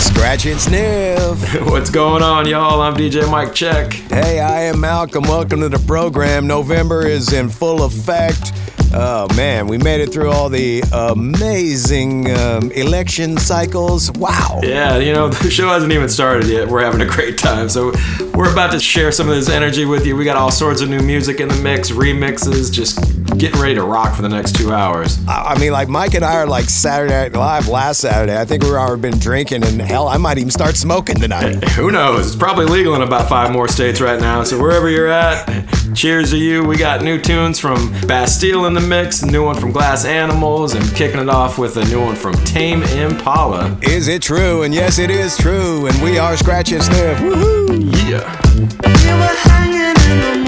Scratch and sniff. What's going on, y'all? I'm DJ Mike Check. Hey, I am Malcolm. Welcome to the program. November is in full effect. Oh man, we made it through all the amazing um, election cycles. Wow. Yeah, you know, the show hasn't even started yet. We're having a great time. So, we're about to share some of this energy with you. We got all sorts of new music in the mix, remixes, just getting ready to rock for the next two hours. I mean, like Mike and I are like Saturday Night Live last Saturday. I think we've already been drinking, and hell, I might even start smoking tonight. Who knows? It's probably legal in about five more states right now. So, wherever you're at, cheers to you. We got new tunes from Bastille in the mix, a new one from Glass Animals, and kicking it off with a new one from Tame Impala. Is it true? And yes, it is true. And we are Scratch and Sniff. Woohoo! Yeah. We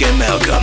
And Malcolm.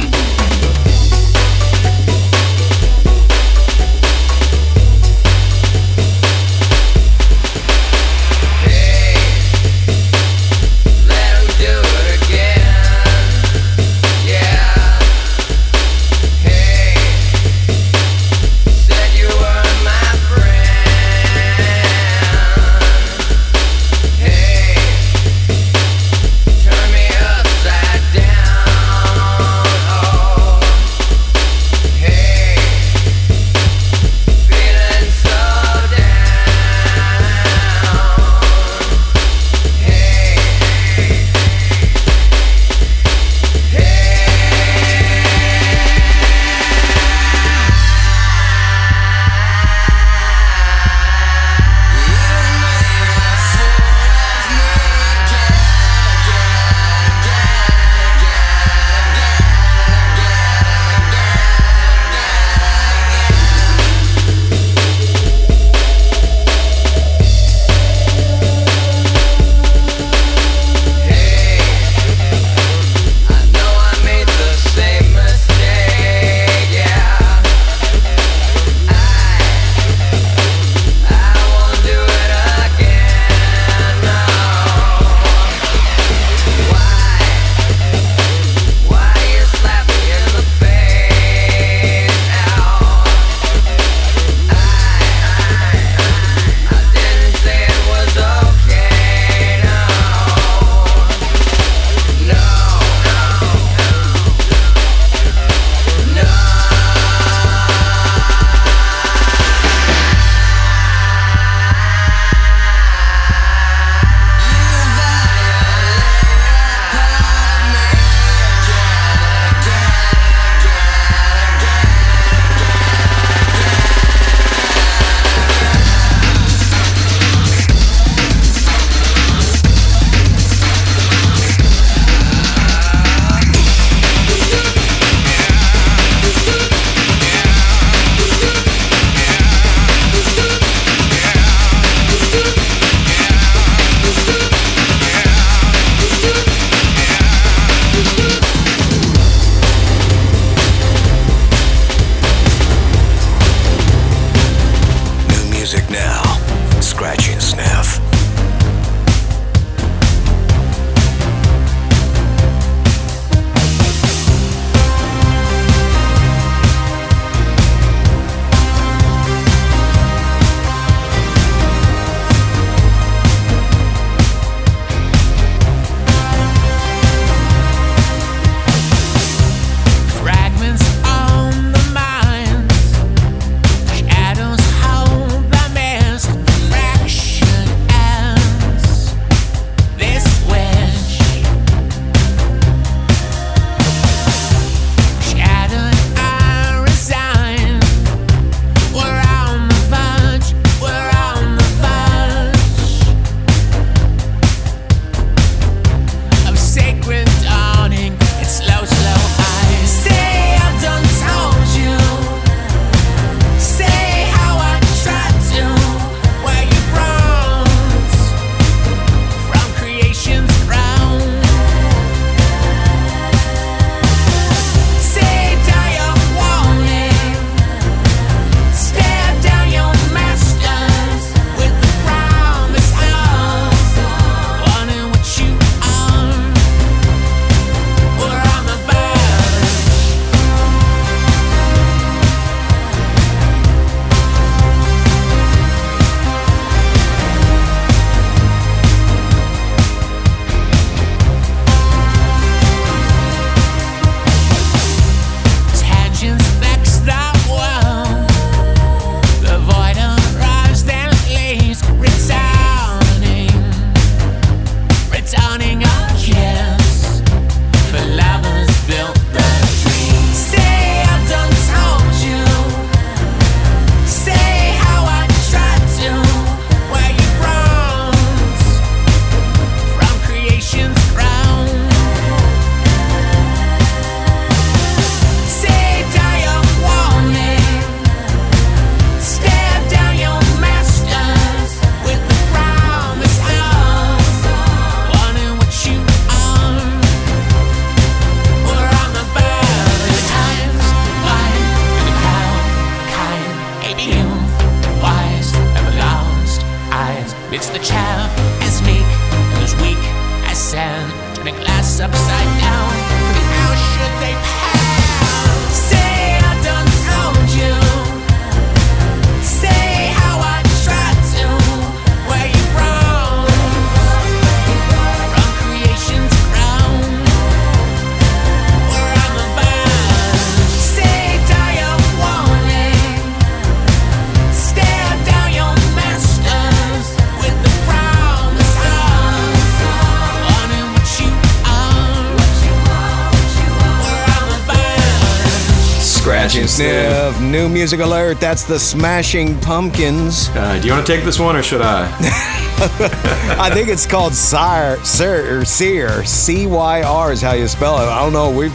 New music alert. That's the Smashing Pumpkins. Uh, do you want to take this one or should I? I think it's called Sire, Sir, or Sear. C Y R is how you spell it. I don't know. We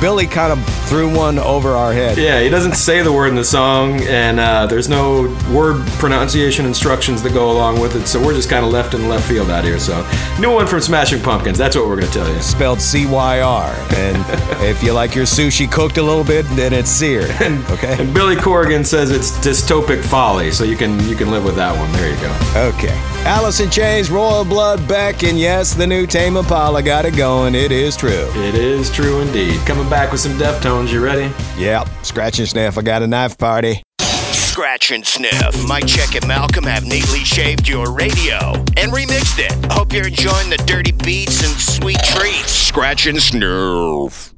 Billy kind of threw one over our head. Yeah, he doesn't say the word in the song, and uh, there's no word pronunciation instructions that go along with it, so we're just kind of left in left field out here. So, new one from Smashing Pumpkins. That's what we're going to tell you. Spelled C Y R. And if you like your sushi cooked a little bit, then it's seared. Okay. And Billy Corgan says it's dystopic folly, so you can you can live with that one. There you go. Okay. Alice in Chains, Royal Blood Beck, and yes, the new Tame Impala got it going. It is true. It is true indeed. Coming back with some Deftones. You ready? Yep. Scratch and sniff. I got a knife party. Scratch and Sniff. Mike Check and Malcolm have neatly shaved your radio and remixed it. Hope you're enjoying the dirty beats and sweet treats. Scratch and Sniff.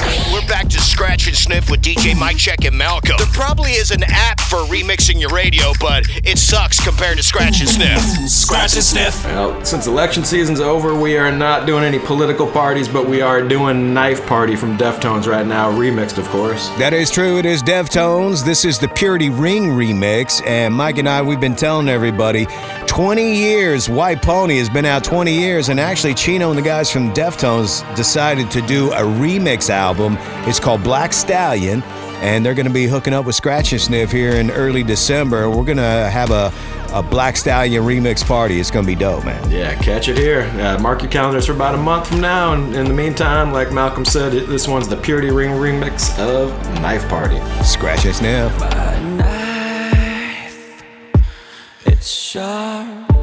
We're back to Scratch and Sniff with DJ Mike Check and Malcolm. There probably is an app for remixing your radio, but it sucks compared to Scratch and Sniff. Scratch and sniff. Well, since election season's over, we are not doing any political parties, but we are doing Knife Party from Deftones right now, remixed, of course. That is true. It is Deftones. This is the Purity Ring remix. And Mike and I, we've been telling everybody 20 years. White Pony has been out 20 years. And actually, Chino and the guys from Deftones decided to do a remix album. It's called Black Stallion. And they're going to be hooking up with Scratch and Sniff here in early December. We're going to have a, a Black Stallion remix party. It's going to be dope, man. Yeah, catch it here. Uh, mark your calendars for about a month from now. And in the meantime, like Malcolm said, it, this one's the Purity Ring remix of Knife Party. Scratch and Sniff. knife. It's sharp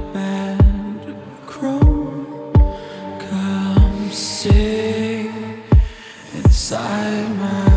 inside my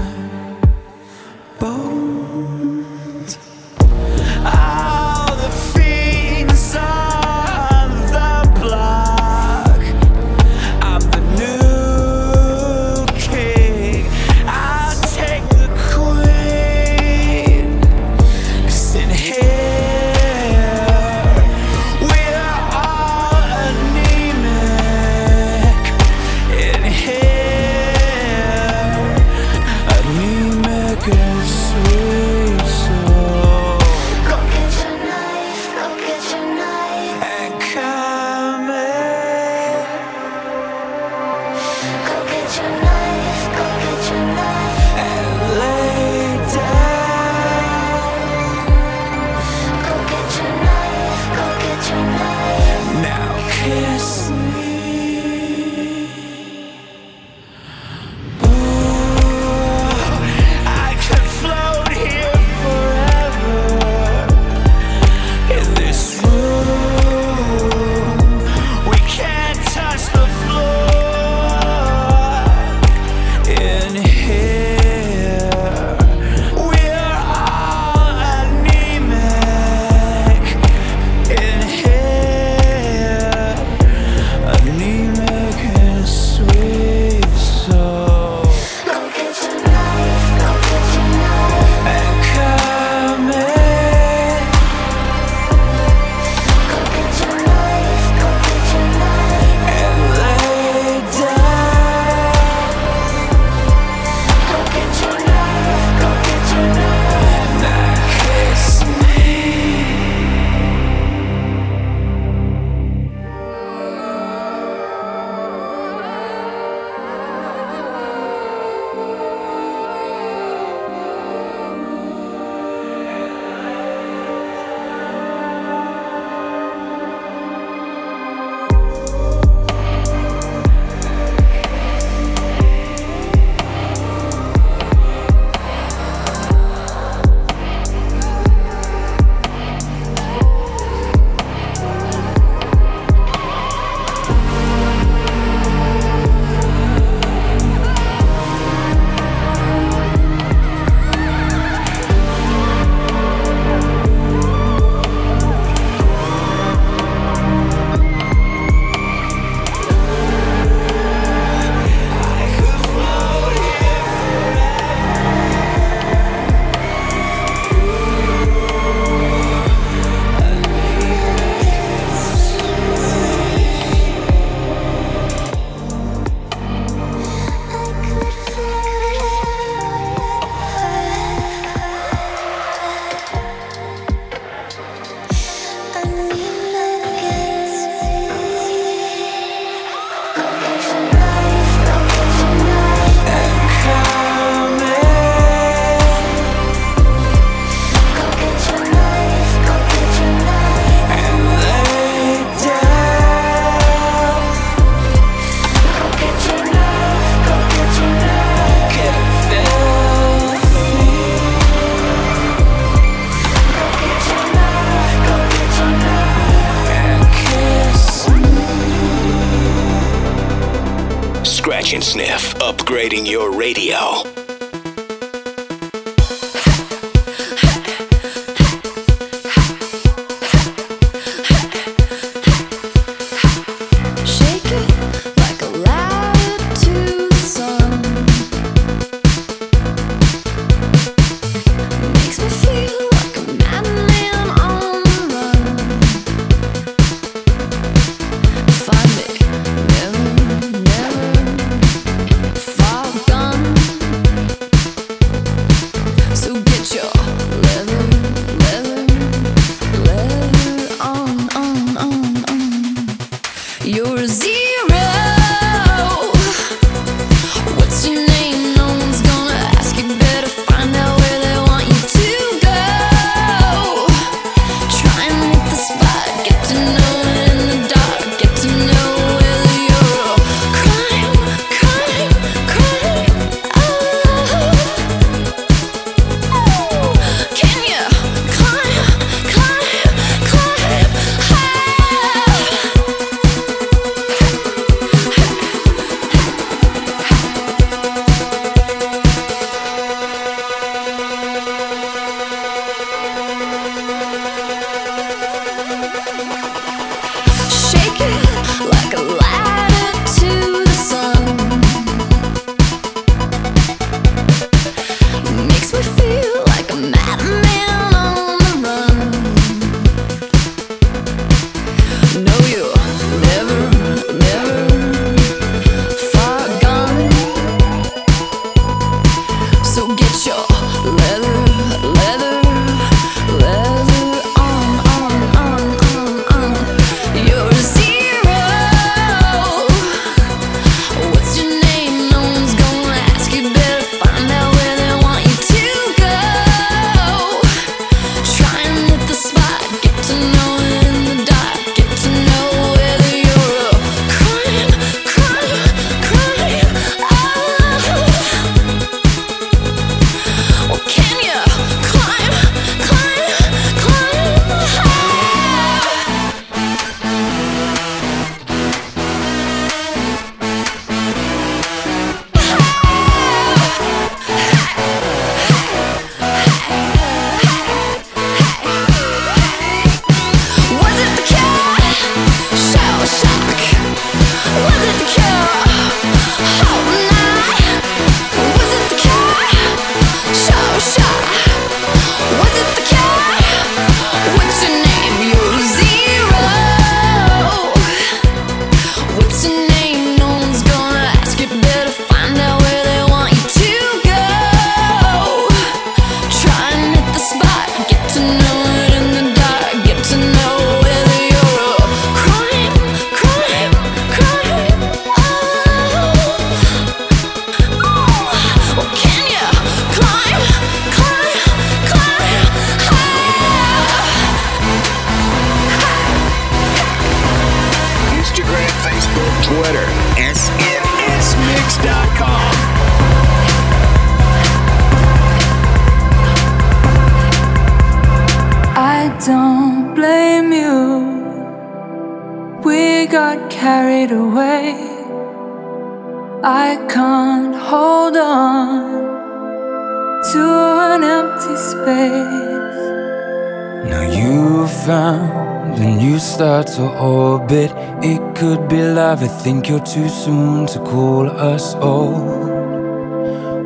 think you're too soon to call us old.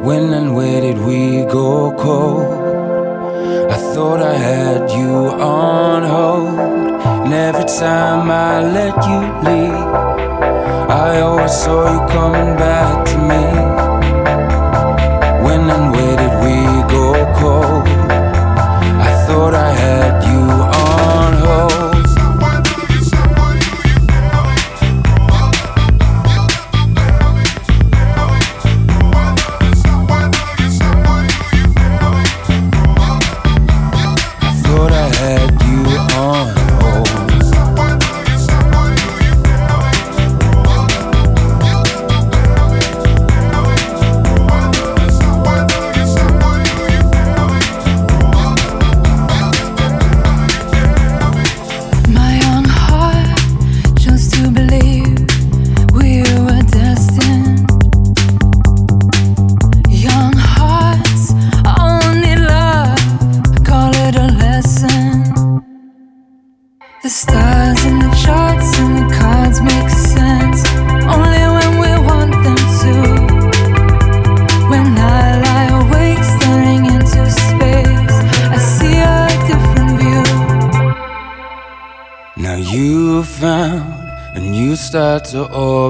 When and where did we go cold? I thought I had you on hold. And every time I let you leave, I always saw you coming back.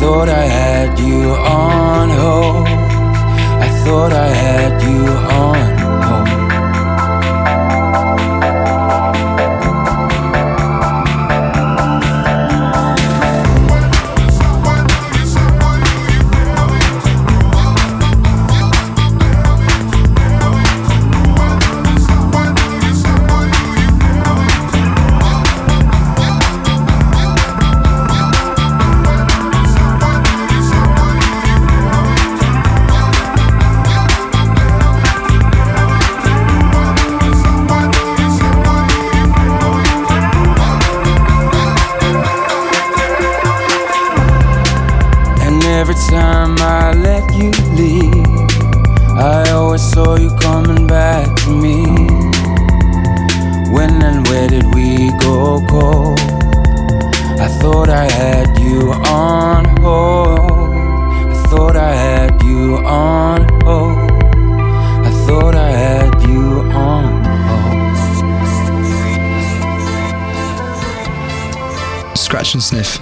thought I had you on hold. I thought I had you on hold.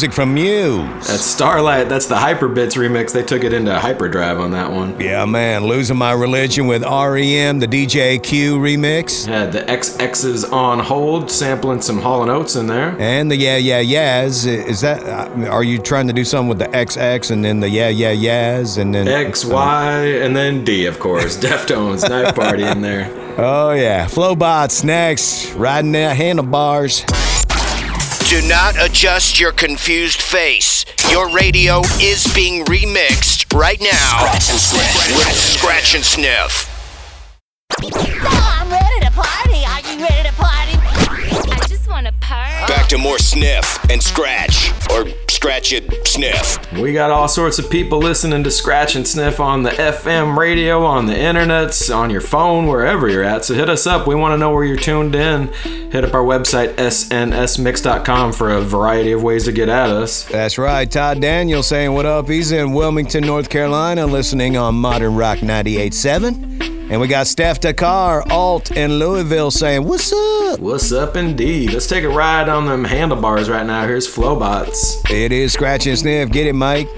music from Muse. That's Starlight. That's the Hyperbits remix. They took it into Hyperdrive on that one. Yeah, man. Losing My Religion with REM, the DJ Q remix. Had the XX's on hold, sampling some Hall Oates in there. And the Yeah Yeah Yeahs. Is that, uh, are you trying to do something with the XX and then the Yeah Yeah Yeahs and then. X, Y, and then D, of course. Deftones, Knife Party in there. Oh, yeah. Flobots next. Riding that handlebars. Do not adjust your confused face. Your radio is being remixed right now Scratch and sniff. with Scratch and Sniff. I'm ready to party. Are you ready to party? I just want to party. Back to more Sniff and Scratch. Or Scratch it, Sniff. We got all sorts of people listening to Scratch and Sniff on the FM radio, on the internets, on your phone, wherever you're at. So hit us up. We want to know where you're tuned in. Hit up our website, snsmix.com, for a variety of ways to get at us. That's right. Todd Daniel saying what up. He's in Wilmington, North Carolina, listening on Modern Rock 98.7. And we got Steph Dakar, Alt, in Louisville saying, What's up? What's up, indeed? Let's take a ride on them handlebars right now. Here's Flobots. It is Scratch and Sniff. Get it, Mike.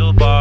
With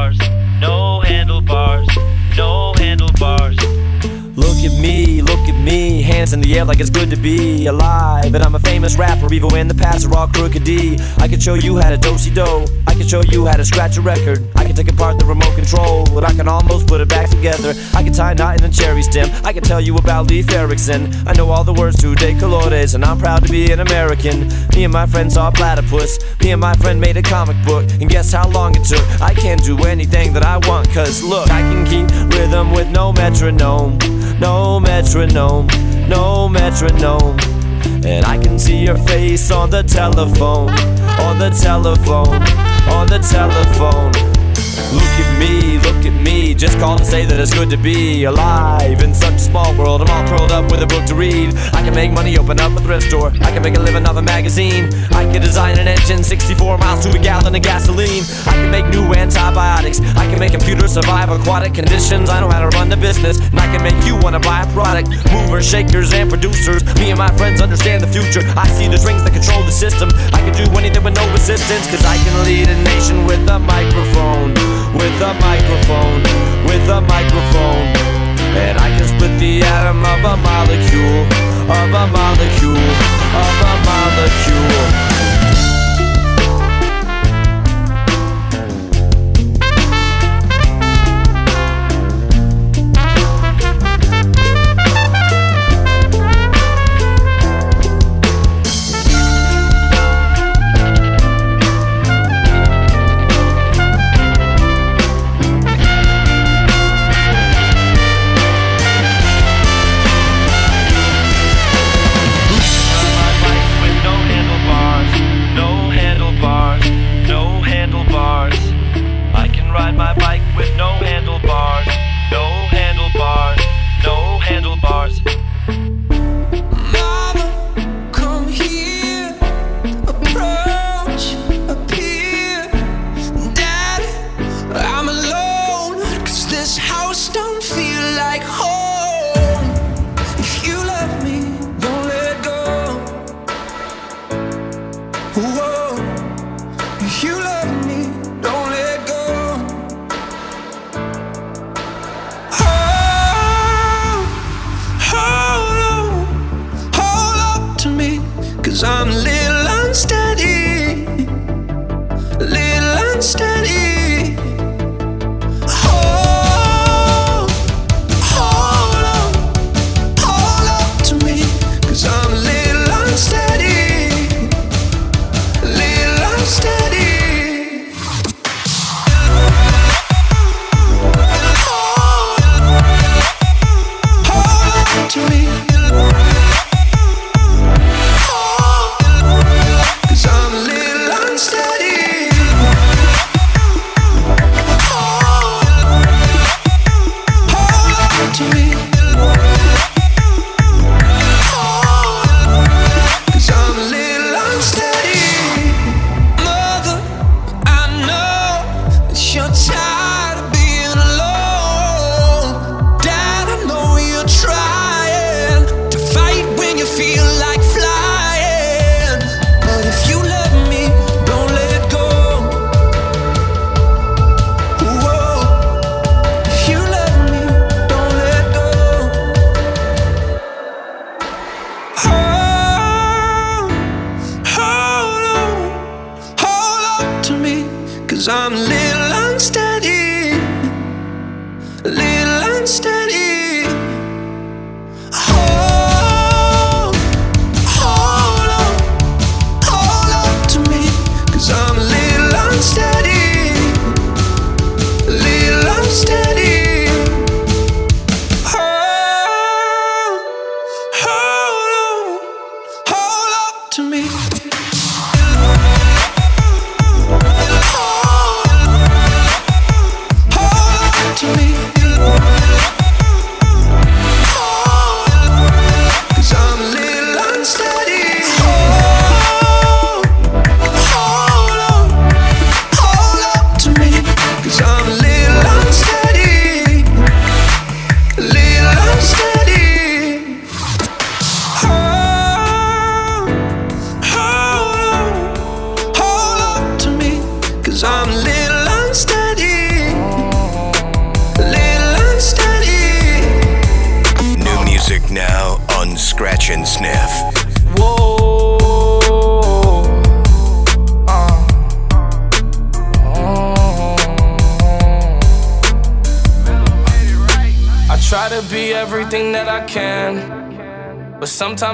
in the air like it's good to be alive. And I'm a famous rapper, even when the past are all crooked D. I can show you how to dosey do. I can show you how to scratch a record. I can take apart the remote control, but I can almost put it back together. I can tie a knot in a cherry stem. I can tell you about Leif Erikson. I know all the words to De Colores, and I'm proud to be an American. Me and my friend saw platypus. Me and my friend made a comic book, and guess how long it took? I can do anything that I want, cause look, I can keep rhythm with no metronome. No metronome, no metronome. And I can see your face on the telephone, on the telephone, on the telephone. Look at me, look at me, just call and say that it's good to be alive in such a small world. I'm all curled up with a book to read. I can make money, open up a thrift store. I can make a living off a magazine. I can design an engine 64 miles to a gallon of gasoline. I can make new antibiotics. I can make computers survive aquatic conditions. I know how to run the business, and I can make you wanna buy a product. Movers, shakers, and producers. Me and my friends understand the future. I see the strings that control the system. I can do anything with no resistance, cause I can lead a nation with a microphone. With a microphone, with a microphone. And I can split the atom of a molecule, of a molecule, of a molecule.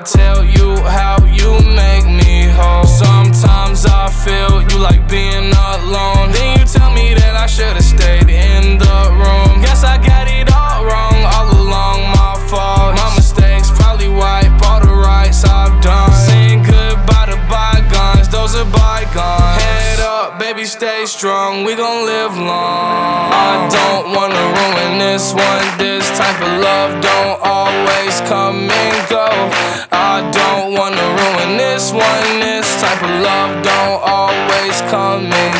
I tell you how you make me whole. Sometimes I feel you like being alone. Then you tell me that I should've stayed in the room. Guess I got it all wrong all along, my fault. My mistakes probably wipe all the rights I've done. Saying goodbye to bygones, those are bygones. Head up, baby, stay strong. We gon' live long. I don't wanna ruin this one. This type of love don't come and go. I don't wanna ruin this one. This type of love don't always come and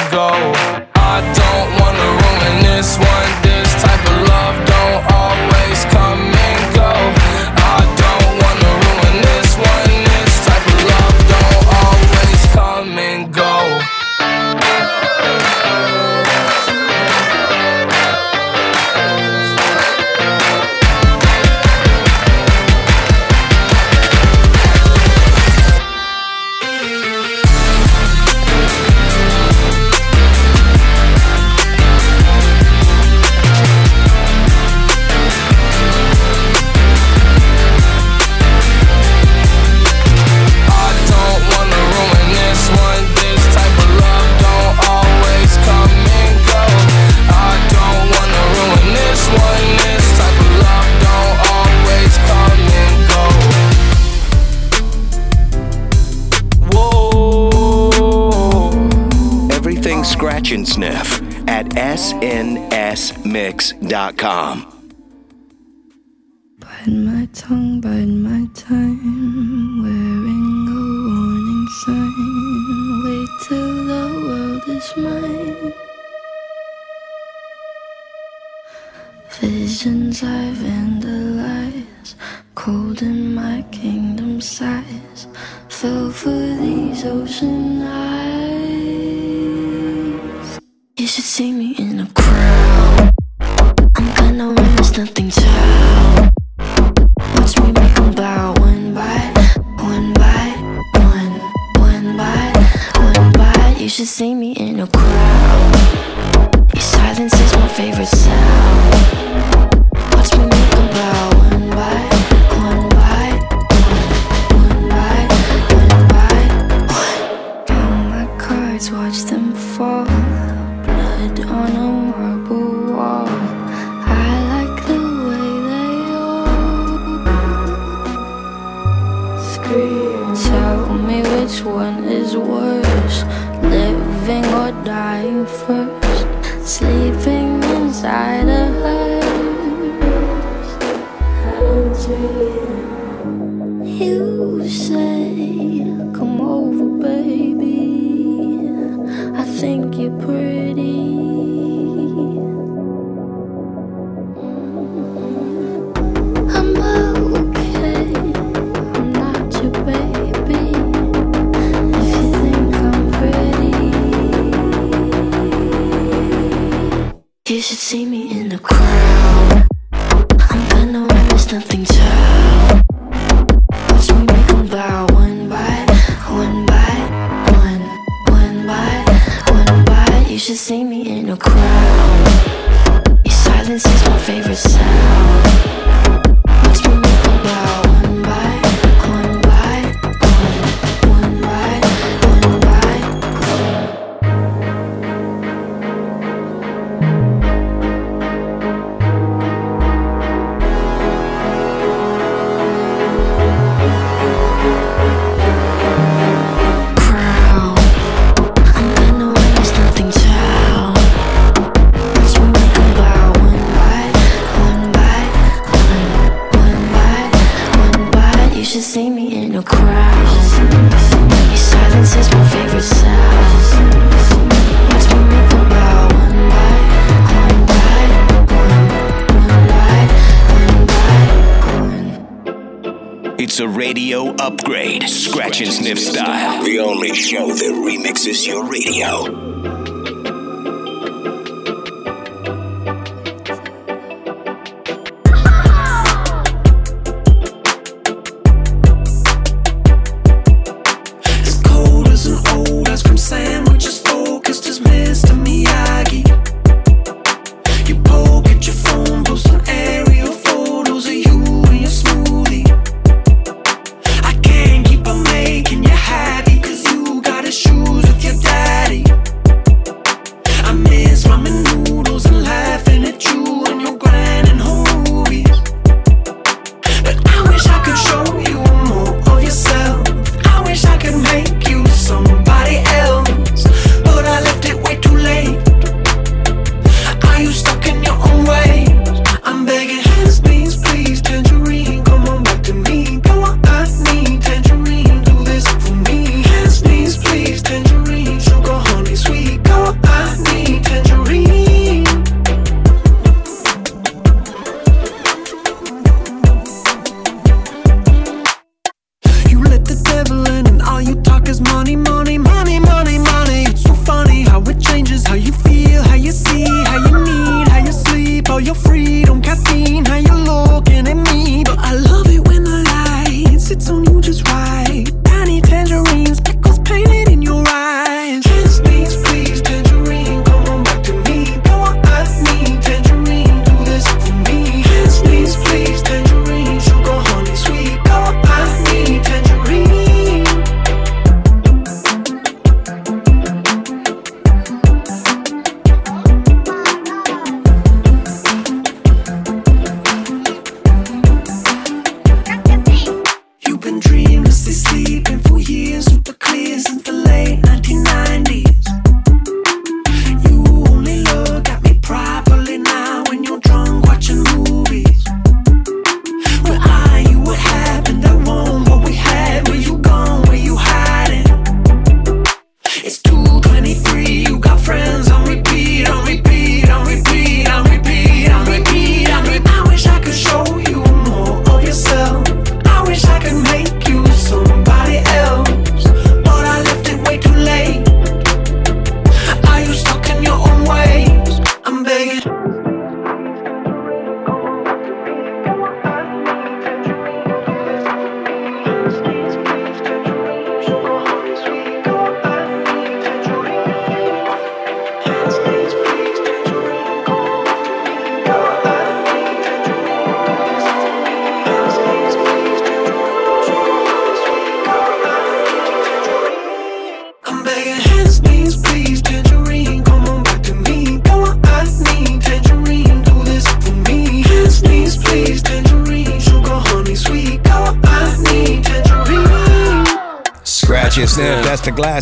TheBoysMix.com. Bide my tongue, bide my time, wearing a warning sign. Wait till the world is mine. Visions I vandalize, cold in my kingdom size, fell for these ocean eyes. You should see me in a I know when there's nothing to Watch me bow One one one One one You should see me in a crowd. Silence is my favorite sound.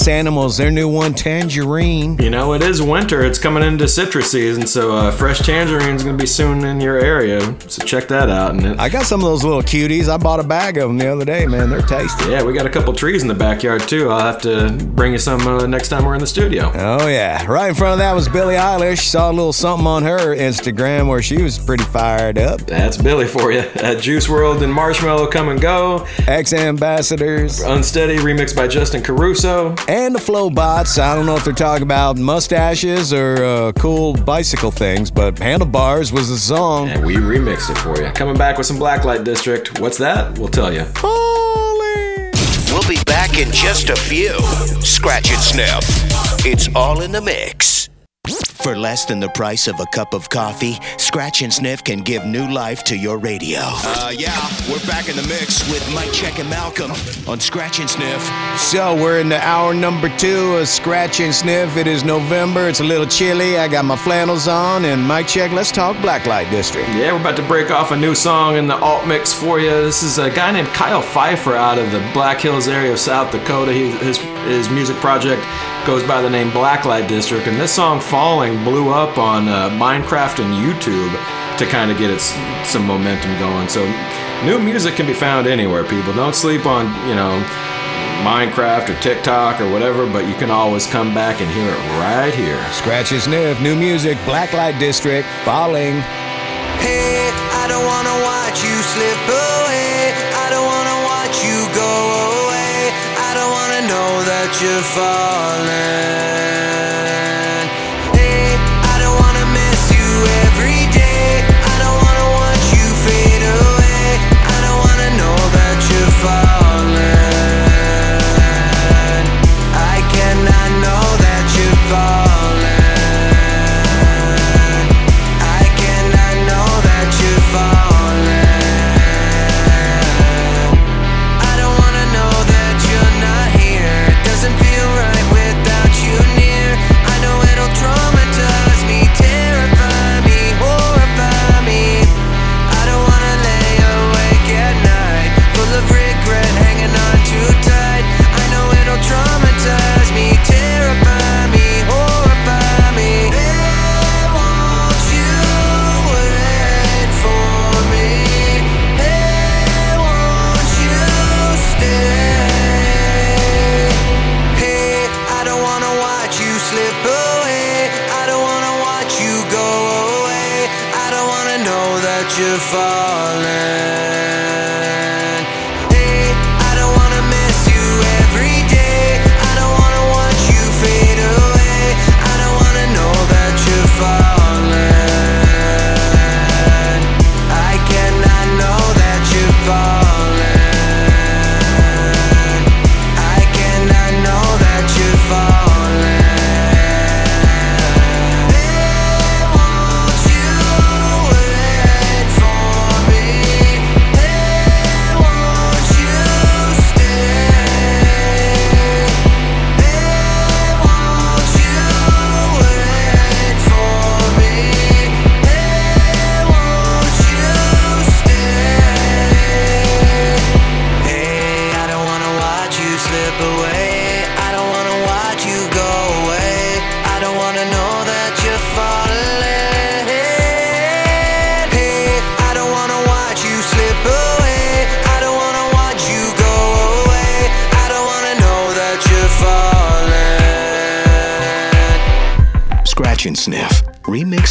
Animals. Their new one, Tangerine. You know, it is winter. It's coming into citrus season, so uh, fresh tangerine's gonna be soon in your area. So check that out. And it, I got some of those little cuties. I bought a bag of them the other day, man. They're tasty. yeah, we got a couple trees in the backyard too. I'll have to bring you some uh, next time we're in the studio. Oh, yeah. Right in front of that was Billie Eilish. Saw a little something on her Instagram where she was pretty fired up. That's Billie for you. At Juice WRLD and Marshmello Come and Go. X Ambassadors. Unsteady remixed by Justin Caruso. And the Flobots. I don't know if they're talking about mustaches or uh, cool bicycle things, but Handlebars was the song. And we remixed it for you. Coming back with some Blacklight District. What's that? We'll tell you. Holy! We'll be back in just a few. Scratch and sniff. It's all in the mix. For less than the price of a cup of coffee, Scratch and Sniff can give new life to your radio. Uh, yeah, we're back in the mix with Mike Check and Malcolm on Scratch and Sniff. So we're in the hour number two of Scratch and Sniff. It is November. It's a little chilly. I got my flannels on. And Mike Check, let's talk Blacklight District. Yeah, we're about to break off a new song in the alt mix for you. This is a guy named Kyle Pfeiffer out of the Black Hills area of South Dakota. He, his, his music project goes by the name Blacklight District, and this song "Falling" blew up on uh, Minecraft and YouTube to kind of get its some momentum going. So, new music can be found anywhere. People don't sleep on you know Minecraft or TikTok or whatever, but you can always come back and hear it right here. Scratch and Sniff, new music, Blacklight District, Falling. Hey, I don't wanna watch you slip away. I don't wanna watch you go away. That you're falling.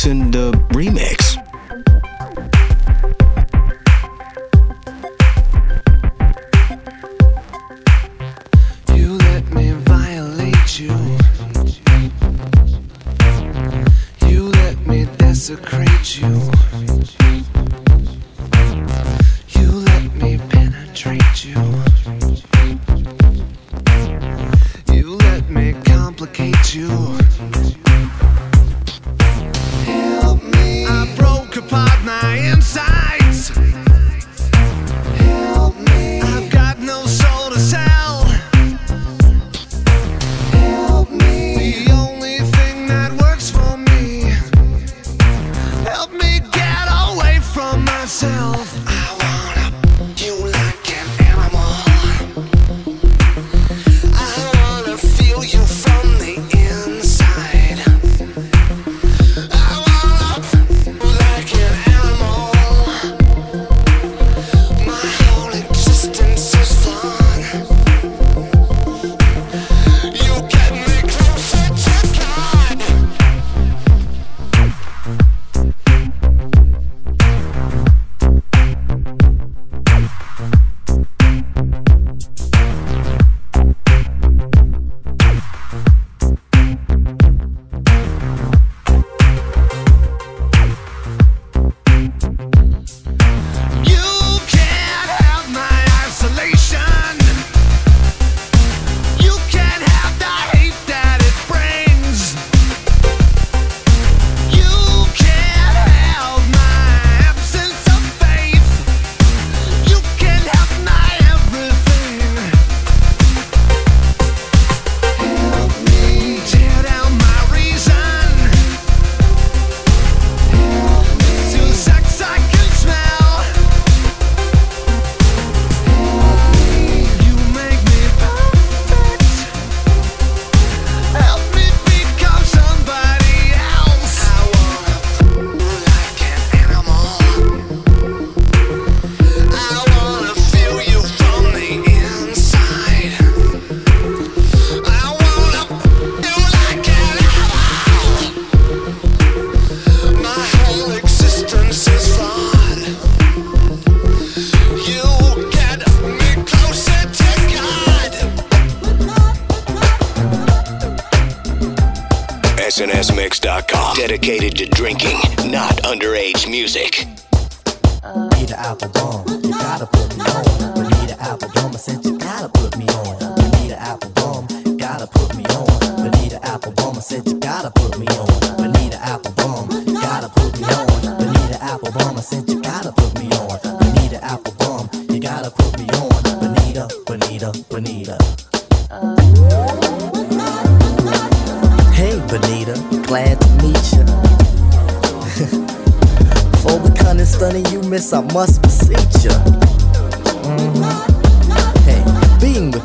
Remixing the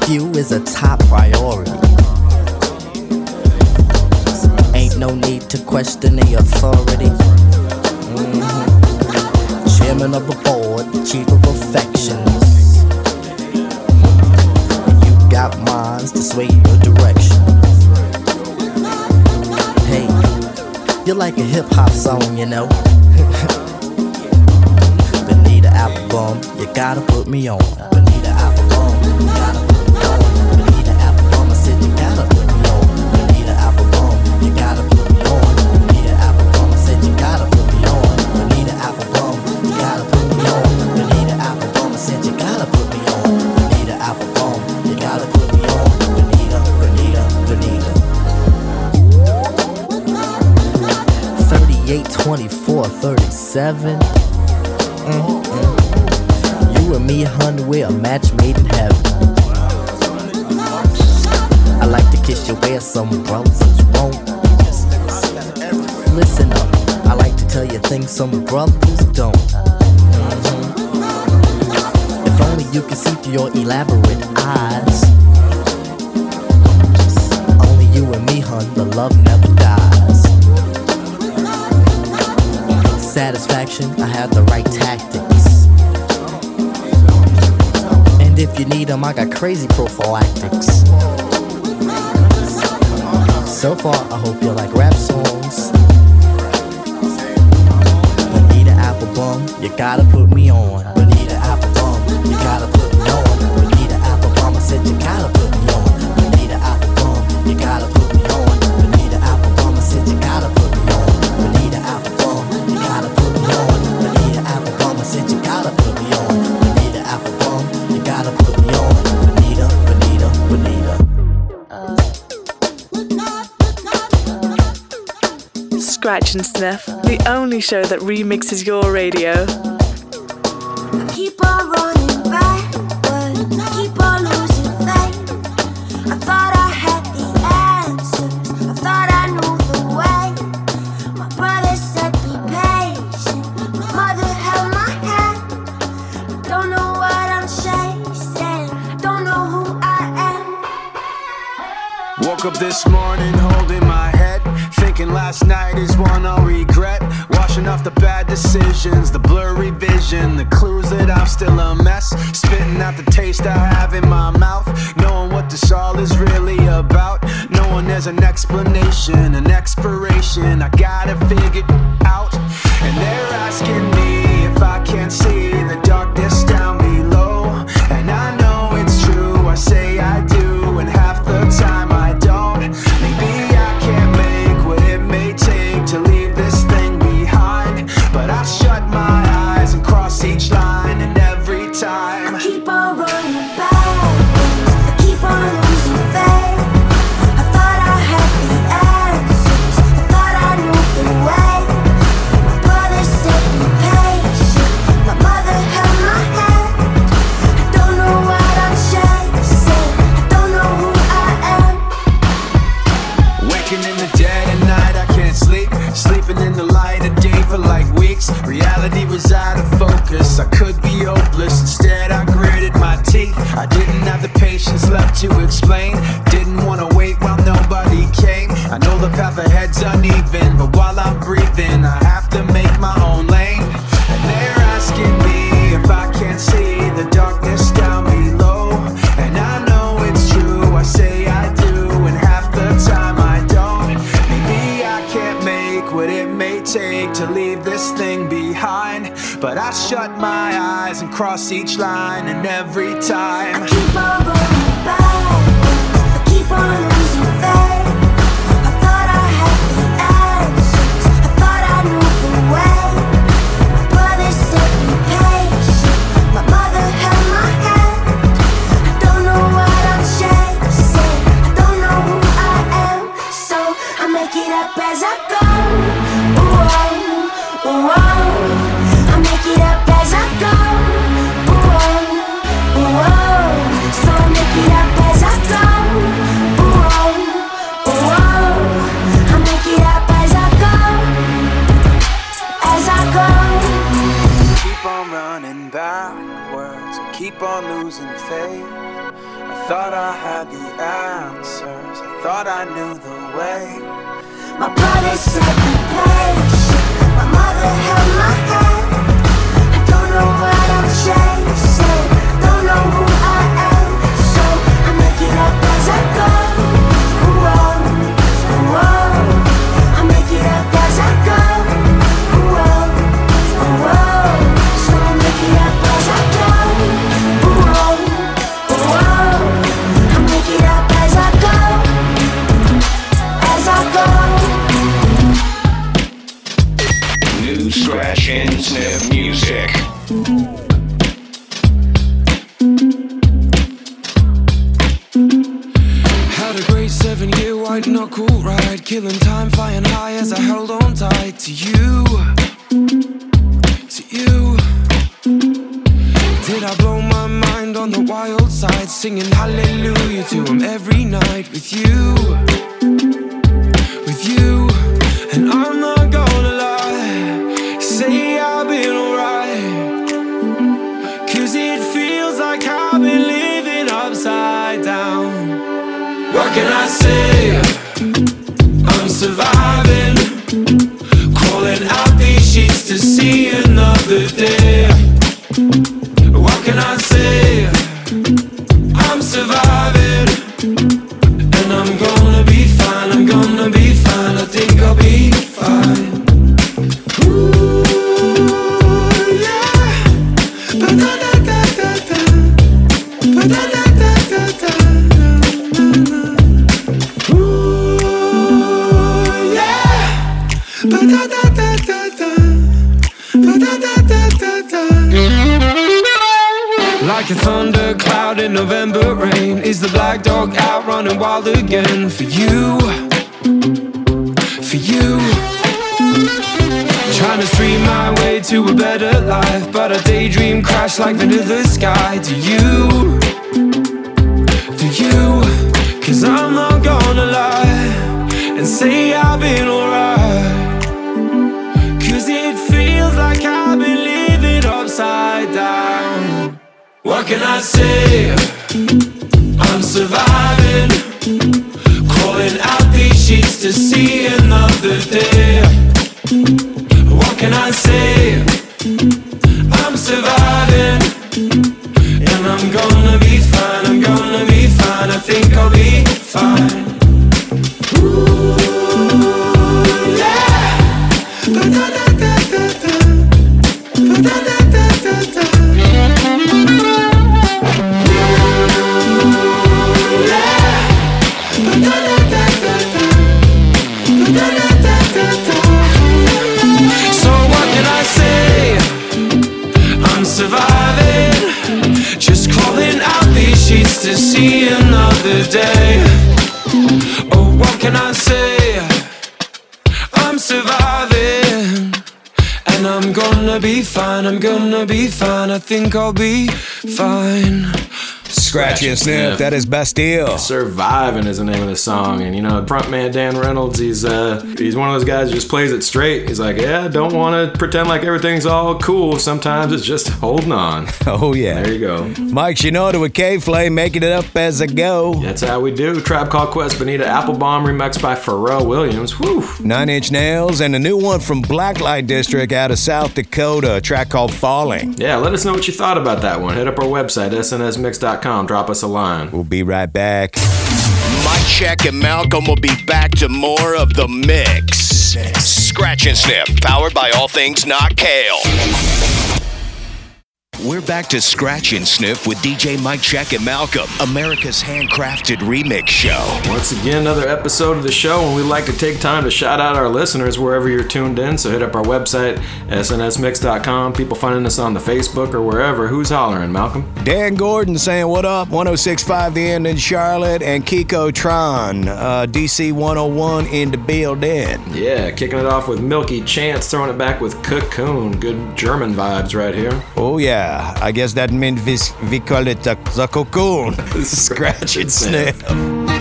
You is a top priority. Ain't no need to question the authority. Mm-hmm. Chairman of the board, chief of affections. You got minds to sway your direction. Hey, you're like a hip hop song, you know. Bonita Applebum, you gotta put me on. seven. Mm-mm. You and me, hun, we're a match made in heaven. I like to kiss your ass, some brothers won't. Listen up, I like to tell you things some brothers don't. Mm-hmm. If only you could see through your elaborate eyes. Only you and me, hun, the love never dies satisfaction, I have the right tactics. And if you need them, I got crazy prophylactics. So far, I hope you like rap songs. Bonita Applebum, you gotta put me on. Bonita Applebum, you gotta Scratch and Sniff, the only show that remixes your radio. time. each line and every to see another day. and Sniff. That is Bastille. Surviving is the name of the song, and you know, frontman Dan Reynolds, he's uh, he's one of those guys who just plays it straight. He's like, yeah, don't want to pretend like everything's all cool. Sometimes it's just holding on. Oh yeah. There you go. Mike Shinoda with K.Flay making it up as I go. That's how we do. Tribe Called Quest, Bonita Applebum remixed by Pharrell Williams. Whew. Nine Inch Nails and a new one from Blacklite District out of South Dakota. A track called Falling. Yeah, let us know what you thought about that one. Hit up our website snsmix.com. Drop us a line. We'll be right back check, and Malcolm will be back to more of the mix. Scratch and Sniff, powered by All Things Not Kale. We're back to Scratch and Sniff with DJ Mike Check and Malcolm, America's handcrafted remix show. Once again, another episode of the show, and we like to take time to shout out our listeners wherever you're tuned in. So hit up our website, snsmix.com. People finding us on the Facebook or wherever. Who's hollering, Malcolm? Dan Gordon saying, What up? 1065 The End in Charlotte, and Kiko Tron, uh, DC 101 in the building. Yeah, kicking it off with Milky Chance, throwing it back with Cocoon. Good German vibes right here. Oh, yeah yeah, I guess that means we, we call it a, a cocoon. Scratch and snail.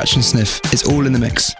Scratch and Sniff is all in the mix.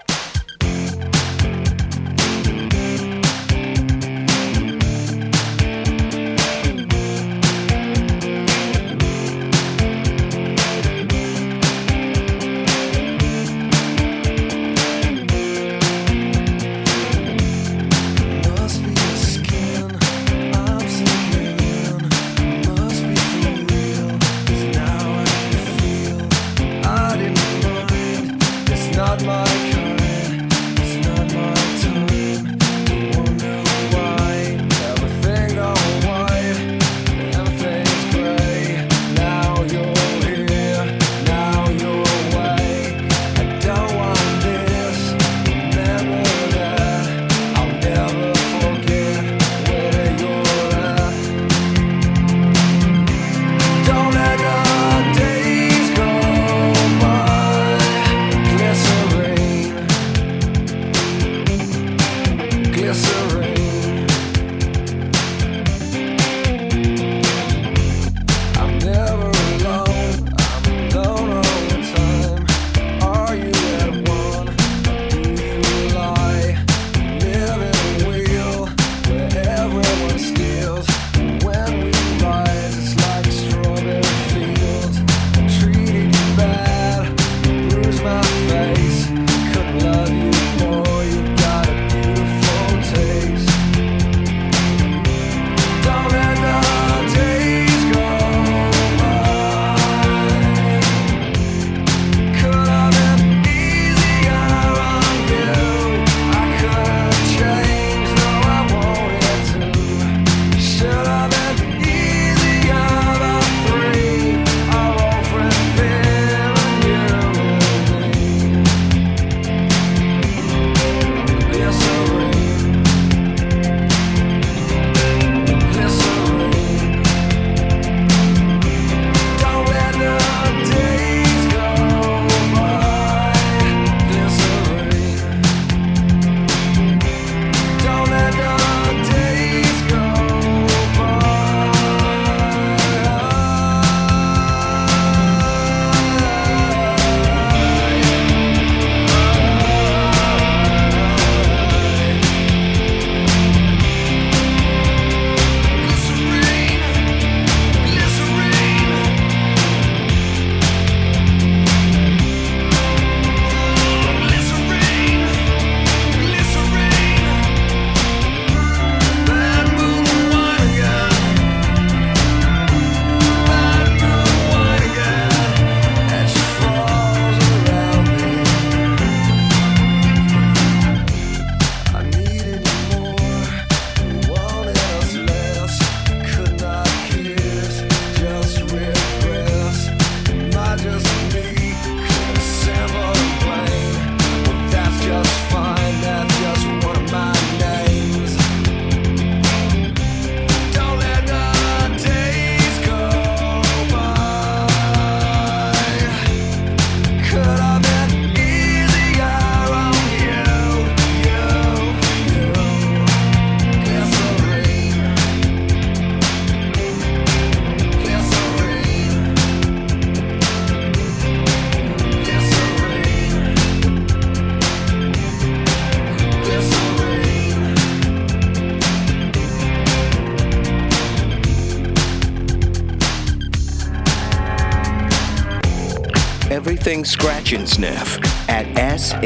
Scratch and Sniff at snsmix.com.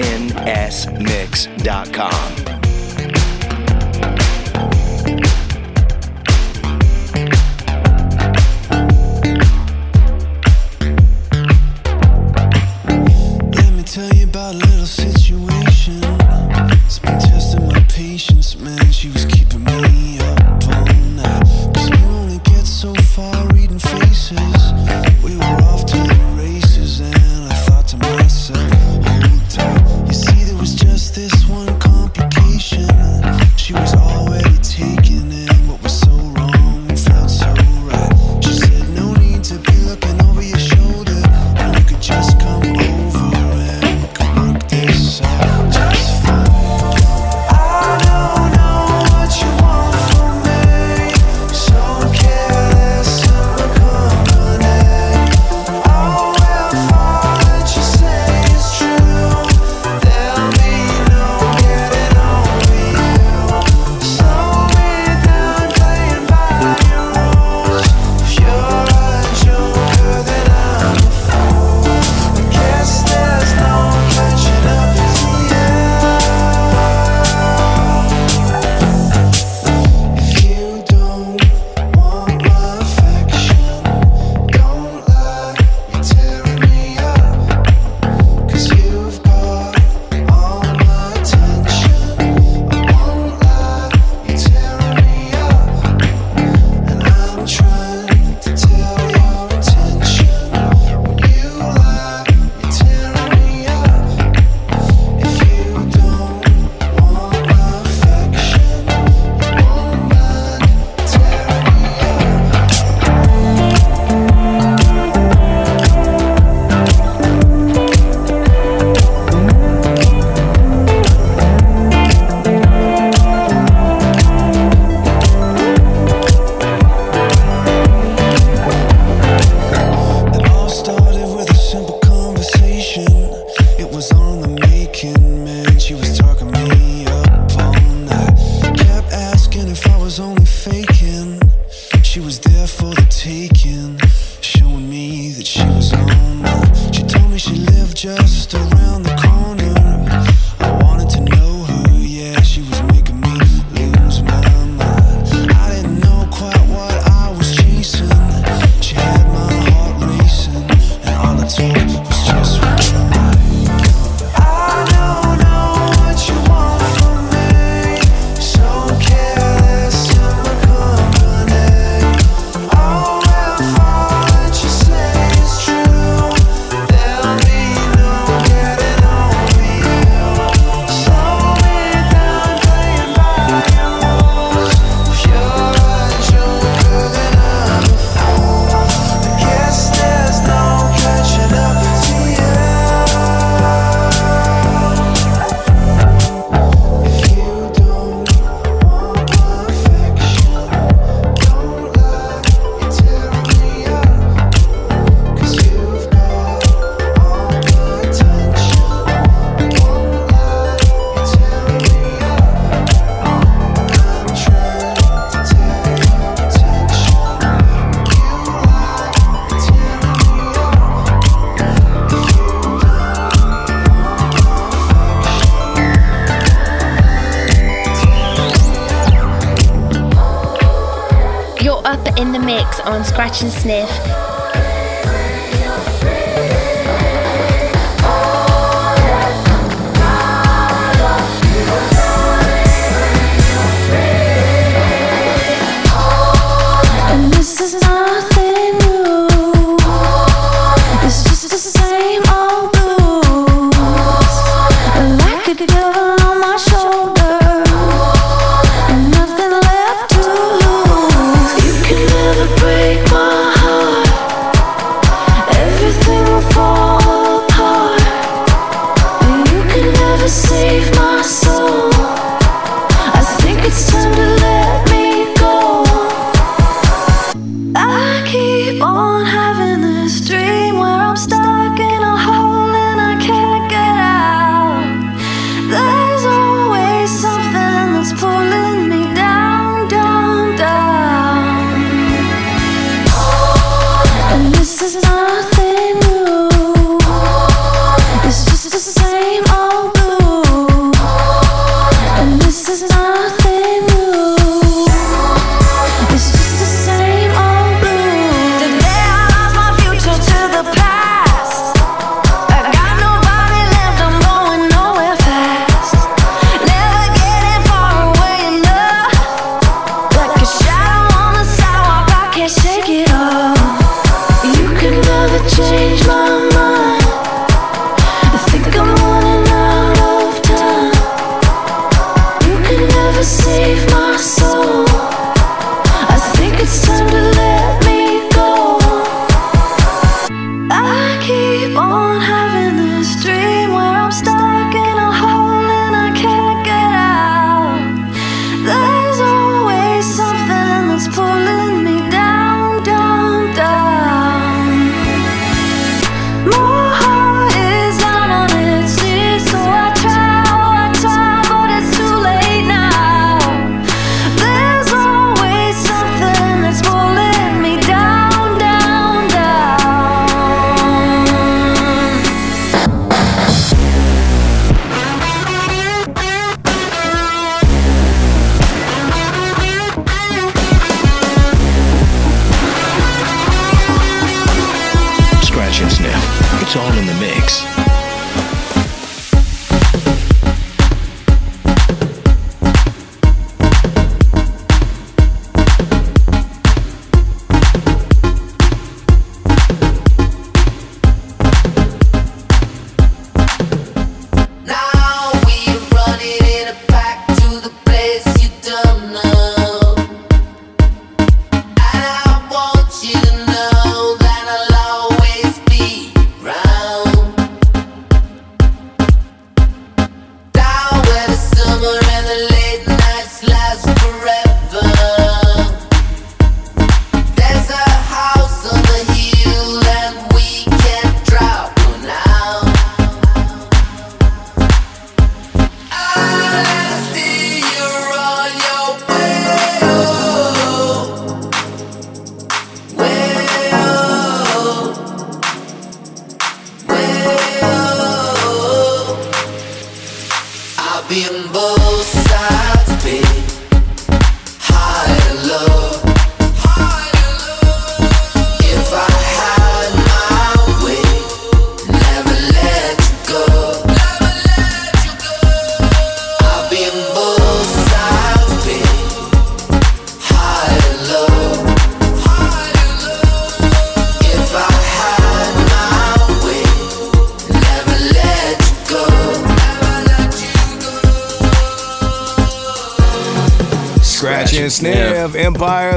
when we can she was talking me.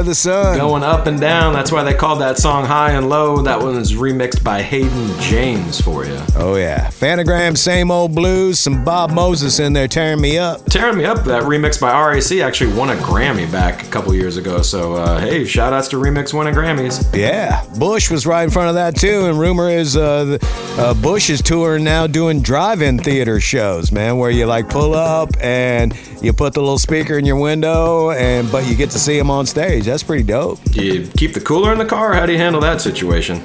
The Sun. Going up and down. That's why they called that song High and Low. That one is remixed by Hayden James for you. Oh yeah, Phantogram, same old blues. Some Bob Moses in there tearing me up. Tearing Me Up, that remix by RAC actually won a Grammy back a couple years ago. So, uh, hey, shout outs to remix winning Grammys. Yeah, Bush was right in front of that too, and rumor is uh, uh, Bush is touring now, doing drive-in theater shows, man, where you like pull up and you put the little speaker in your window, and but you get to see them on stage. That's pretty dope. Do you keep the cooler in the car? How do you handle that situation?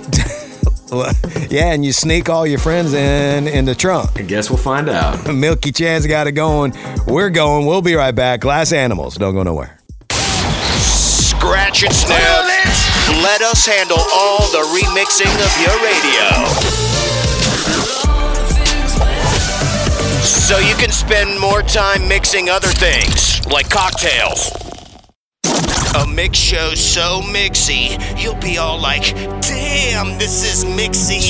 yeah, and you sneak all your friends in in the trunk. I guess we'll find out. Milky Chance got it going. We're going. We'll be right back. Glass Animals. Don't go nowhere. Scratch and sniff. Let us handle all the remixing of your radio. So you can spend more time mixing other things, like cocktails. A mix show so mixy, you'll be all like, damn, this is mixy.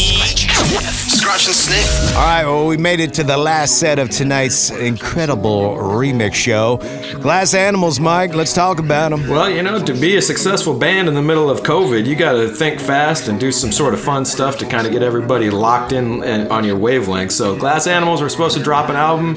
Scratch and sniff. All right, well, we made it to the last set of tonight's incredible remix show. Glass Animals, Mike, let's talk about them. Well, you know, to be a successful band in the middle of COVID, you got to think fast and do some sort of fun stuff to kind of get everybody locked in and on your wavelength. So, Glass Animals were supposed to drop an album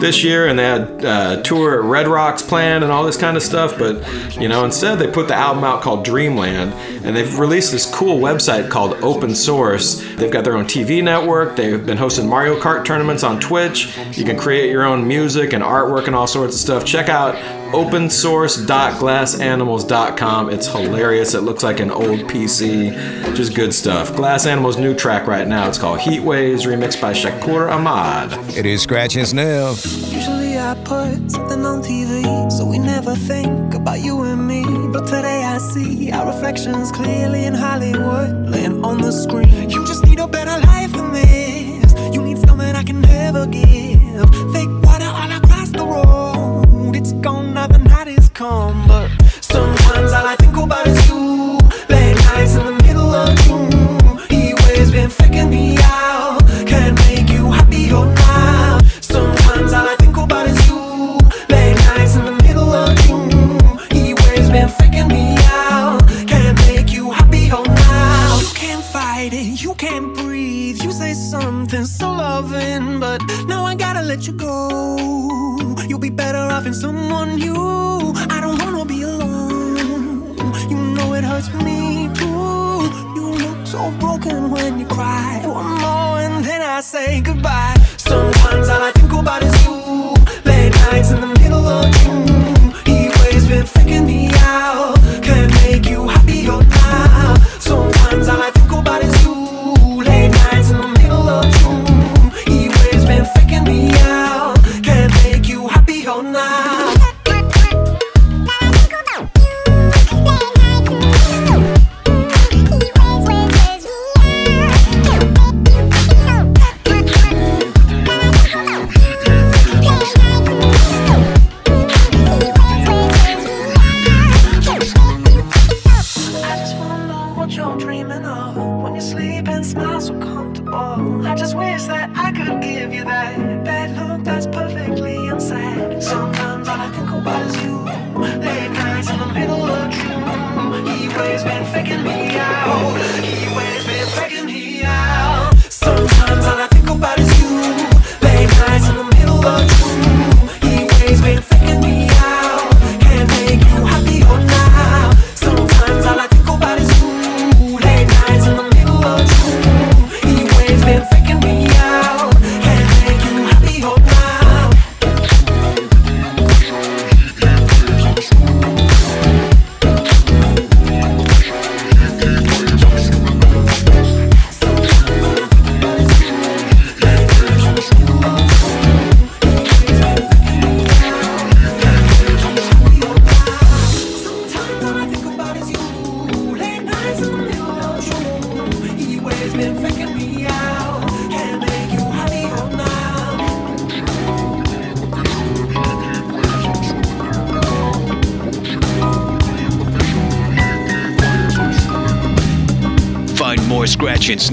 this year, and they had a tour at Red Rocks planned and all this kind of stuff. But you know, instead they put the album out called Dreamland, and they've released this cool website called Open Source. They've got their own TV network. They've been hosting Mario Kart tournaments on Twitch. You can create your own music and artwork and all sorts of stuff. Check out opensource.glassanimals.com. It's hilarious. It looks like an old PC. Just good stuff. Glass Animals' new track right now. It's called Heat Waves, remixed by Shakur Ahmad. It is Scratch and Sniff. I put something on TV, so we never think about you and me. But today I see our reflections clearly in Hollywood, laying on the screen. You just need a better life than this. You need something I can never give. Fake water all across the road. It's gone now, the night is come. But sometimes all I think about is you. Late nights in the middle of June. He always been faking me out.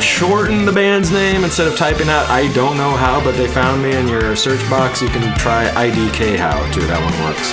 to shorten the band's name instead of typing out I don't know how, but they found me in your search box, you can try IDK how too. That one works.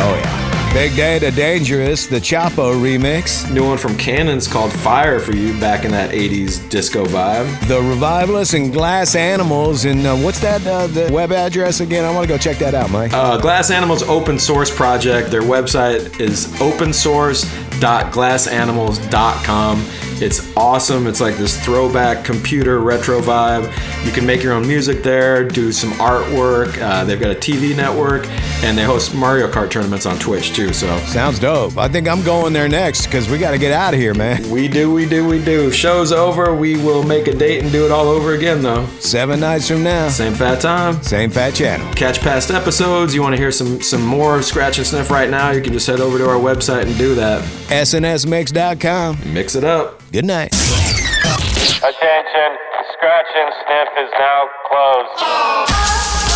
Oh, yeah. Big Data Dangerous, the Chapo remix. New one from Cannons called Fire for You back in that 80s disco vibe. The Revivalists and Glass Animals. And uh, what's that uh, the web address again? I want to go check that out, Mike. Uh, Glass Animals open source project. Their website is opensource.glassanimals.com. It's awesome. It's like this throwback computer retro vibe. You can make your own music there, do some artwork. Uh, they've got a TV network, and they host Mario Kart tournaments on Twitch too. So Sounds dope. I think I'm going there next because we got to get out of here, man. we do, we do, we do. Show's over. We will make a date and do it all over again, though. Seven nights from now. Same fat time. Same fat channel. Catch past episodes. You want to hear some some more scratch and sniff right now? You can just head over to our website and do that. SNSMix.com. Mix it up. Good night. Attention, Scratch and Sniff is now closed.